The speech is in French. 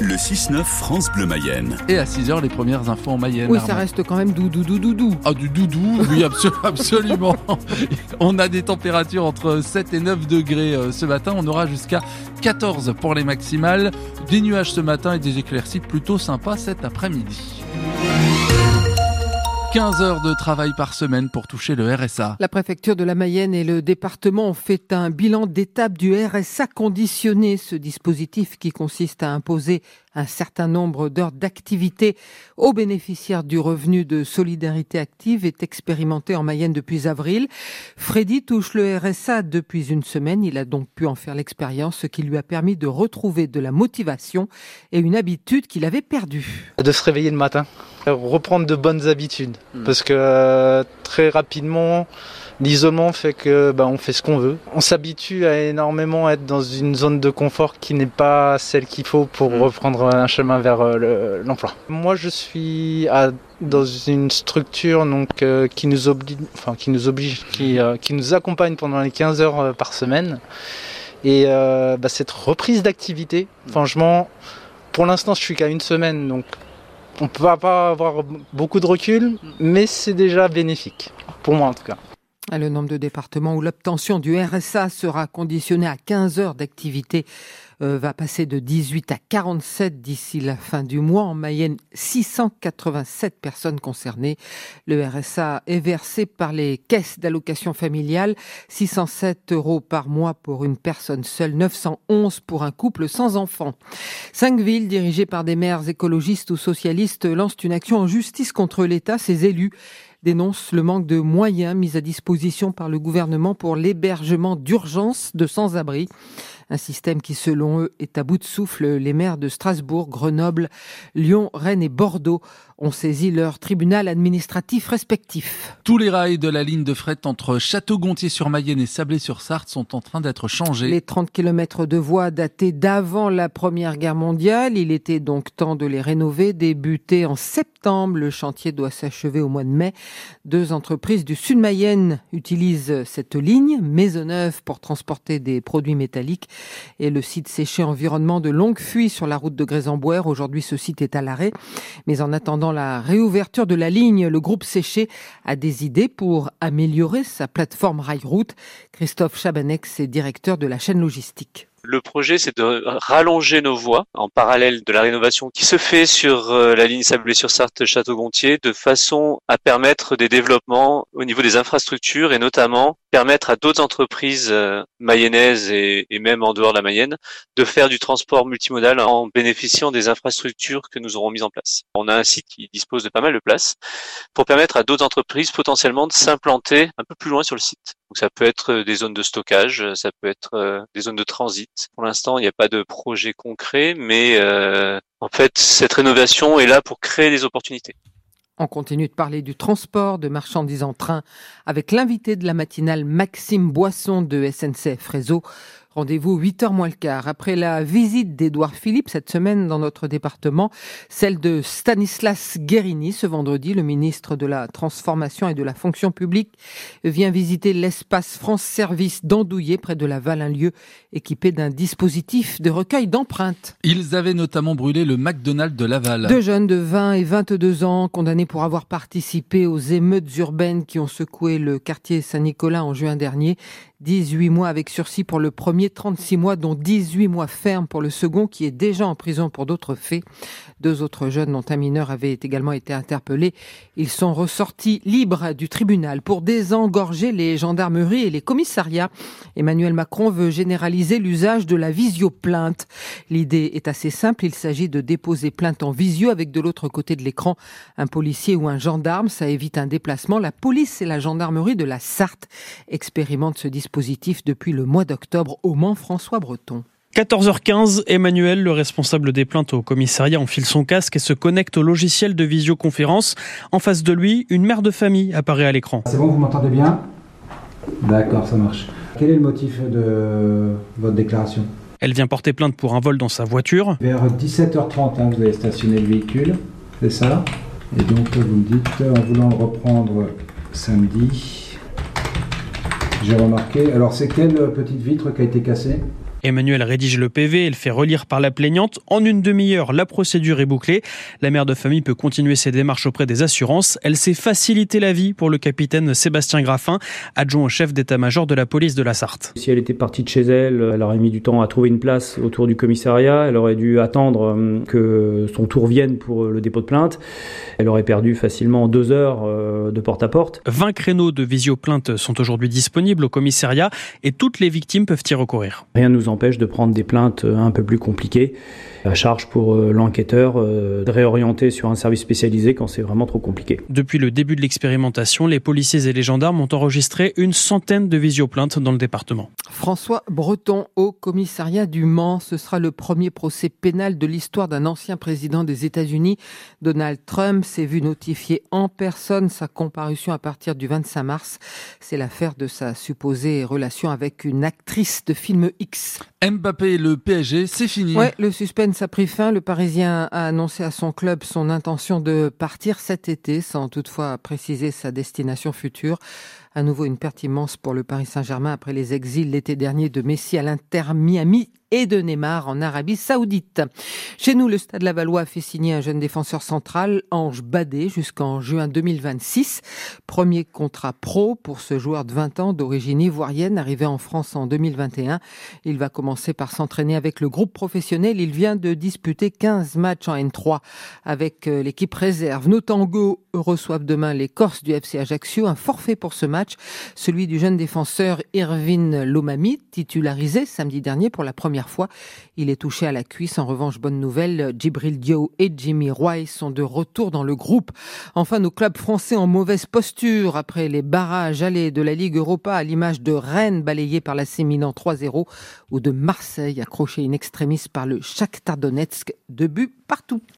Le 6-9 France Bleu Mayenne. Et à 6h, les premières infos en Mayenne. Oui, ça reste quand même doudou, doudou, doudou. Ah, du doudou, oui, absolument. On a des températures entre 7 et 9 degrés euh, ce matin. On aura jusqu'à 14 pour les maximales. Des nuages ce matin et des éclaircies plutôt sympas cet après-midi. 15 heures de travail par semaine pour toucher le RSA. La préfecture de la Mayenne et le département ont fait un bilan d'étape du RSA conditionné, ce dispositif qui consiste à imposer un certain nombre d'heures d'activité aux bénéficiaires du revenu de solidarité active est expérimenté en Mayenne depuis avril. Freddy touche le RSA depuis une semaine. Il a donc pu en faire l'expérience, ce qui lui a permis de retrouver de la motivation et une habitude qu'il avait perdue. De se réveiller le matin, reprendre de bonnes habitudes. Hmm. Parce que euh, très rapidement, L'isolement fait que bah, on fait ce qu'on veut. On s'habitue à énormément être dans une zone de confort qui n'est pas celle qu'il faut pour mm. reprendre un chemin vers euh, l'emploi. Moi, je suis dans une structure donc euh, qui nous oblige, enfin qui nous oblige, qui, euh, qui nous accompagne pendant les 15 heures par semaine. Et bah, cette reprise d'activité, franchement, pour l'instant, je suis qu'à une semaine, donc on peut pas avoir beaucoup de recul, mais c'est déjà bénéfique pour moi en tout cas. Le nombre de départements où l'obtention du RSA sera conditionnée à 15 heures d'activité euh, va passer de 18 à 47 d'ici la fin du mois. En Mayenne, 687 personnes concernées. Le RSA est versé par les caisses d'allocation familiale. 607 euros par mois pour une personne seule, 911 pour un couple sans enfant. Cinq villes dirigées par des maires écologistes ou socialistes lancent une action en justice contre l'État. Ces élus dénonce le manque de moyens mis à disposition par le gouvernement pour l'hébergement d'urgence de sans-abri. Un système qui, selon eux, est à bout de souffle. Les maires de Strasbourg, Grenoble, Lyon, Rennes et Bordeaux ont saisi leur tribunal administratif respectif. Tous les rails de la ligne de fret entre Château-Gontier-sur-Mayenne et Sablé-sur-Sarthe sont en train d'être changés. Les 30 km de voies datées d'avant la Première Guerre mondiale, il était donc temps de les rénover. Débuté en septembre, le chantier doit s'achever au mois de mai. Deux entreprises du sud Mayenne utilisent cette ligne, Maisonneuve pour transporter des produits métalliques et le site séché environnement de Longuefuy sur la route de Grézambouère. Aujourd'hui, ce site est à l'arrêt. Mais en attendant la réouverture de la ligne, le groupe séché a des idées pour améliorer sa plateforme Railroute. Christophe Chabanex est directeur de la chaîne logistique. Le projet, c'est de rallonger nos voies en parallèle de la rénovation qui se fait sur euh, la ligne Sablé-sur-Sarthe Château-Gontier de façon à permettre des développements au niveau des infrastructures et notamment permettre à d'autres entreprises euh, mayennaises et, même en dehors de la Mayenne de faire du transport multimodal en bénéficiant des infrastructures que nous aurons mises en place. On a un site qui dispose de pas mal de place pour permettre à d'autres entreprises potentiellement de s'implanter un peu plus loin sur le site. Donc ça peut être des zones de stockage, ça peut être euh, des zones de transit. Pour l'instant, il n'y a pas de projet concret, mais euh, en fait, cette rénovation est là pour créer des opportunités. On continue de parler du transport de marchandises en train avec l'invité de la matinale Maxime Boisson de SNCF Réseau. Rendez-vous 8h moins le quart. Après la visite d'Édouard Philippe cette semaine dans notre département, celle de Stanislas Guérini ce vendredi, le ministre de la Transformation et de la Fonction publique vient visiter l'espace France Service d'Andouillé près de la Val-un-Lieu équipé d'un dispositif de recueil d'empreintes. Ils avaient notamment brûlé le McDonald's de Laval. Deux jeunes de 20 et 22 ans condamnés pour avoir participé aux émeutes urbaines qui ont secoué le quartier Saint-Nicolas en juin dernier 18 mois avec sursis pour le premier, 36 mois, dont 18 mois ferme pour le second, qui est déjà en prison pour d'autres faits. Deux autres jeunes, dont un mineur, avaient également été interpellés. Ils sont ressortis libres du tribunal pour désengorger les gendarmeries et les commissariats. Emmanuel Macron veut généraliser l'usage de la visio-plainte. L'idée est assez simple. Il s'agit de déposer plainte en visio avec de l'autre côté de l'écran un policier ou un gendarme. Ça évite un déplacement. La police et la gendarmerie de la Sarthe expérimentent ce dispositif positif depuis le mois d'octobre au Mans François Breton. 14h15, Emmanuel, le responsable des plaintes au commissariat, enfile son casque et se connecte au logiciel de visioconférence. En face de lui, une mère de famille apparaît à l'écran. C'est bon, vous m'entendez bien? D'accord, ça marche. Quel est le motif de votre déclaration? Elle vient porter plainte pour un vol dans sa voiture. Vers 17h30, hein, vous avez stationné le véhicule, c'est ça? Et donc vous me dites, en voulant le reprendre samedi, j'ai remarqué. Alors, c'est quelle petite vitre qui a été cassée? Emmanuel rédige le PV et le fait relire par la plaignante. En une demi-heure, la procédure est bouclée. La mère de famille peut continuer ses démarches auprès des assurances. Elle s'est facilité la vie pour le capitaine Sébastien Graffin, adjoint au chef d'état-major de la police de la Sarthe. Si elle était partie de chez elle, elle aurait mis du temps à trouver une place autour du commissariat. Elle aurait dû attendre euh, que son tour vienne pour le dépôt de plainte. Elle aurait perdu facilement deux heures euh, de porte à porte. 20 créneaux de visio-plainte sont aujourd'hui disponibles au commissariat et toutes les victimes peuvent y recourir. Rien nous empêche de prendre des plaintes un peu plus compliquées à charge pour euh, l'enquêteur euh, de réorienter sur un service spécialisé quand c'est vraiment trop compliqué. Depuis le début de l'expérimentation, les policiers et les gendarmes ont enregistré une centaine de visioplaintes dans le département. François Breton au commissariat du Mans. Ce sera le premier procès pénal de l'histoire d'un ancien président des États-Unis. Donald Trump s'est vu notifier en personne sa comparution à partir du 25 mars. C'est l'affaire de sa supposée relation avec une actrice de film X. Mbappé et le PSG, c'est fini. Ouais, le suspense fin. Le Parisien a annoncé à son club son intention de partir cet été, sans toutefois préciser sa destination future. À nouveau une perte immense pour le Paris Saint-Germain après les exils l'été dernier de Messi à l'Inter Miami et de Neymar en Arabie Saoudite. Chez nous, le Stade Lavallois a fait signer un jeune défenseur central, Ange Badé, jusqu'en juin 2026. Premier contrat pro pour ce joueur de 20 ans d'origine ivoirienne arrivé en France en 2021. Il va commencer par s'entraîner avec le groupe professionnel. Il vient de disputer 15 matchs en N3 avec euh, l'équipe réserve. Nos tangos reçoivent demain les Corses du FC Ajaccio. Un forfait pour ce match, celui du jeune défenseur Irvin Lomami, titularisé samedi dernier pour la première fois. Il est touché à la cuisse. En revanche, bonne nouvelle, Djibril Dio et Jimmy Roy sont de retour dans le groupe. Enfin, nos clubs français en mauvaise posture après les barrages allés de la Ligue Europa à l'image de Rennes balayé par la Séminan 3-0 ou de Marseille accroché in extremis par le Shakhtar Donetsk. Deux buts partout.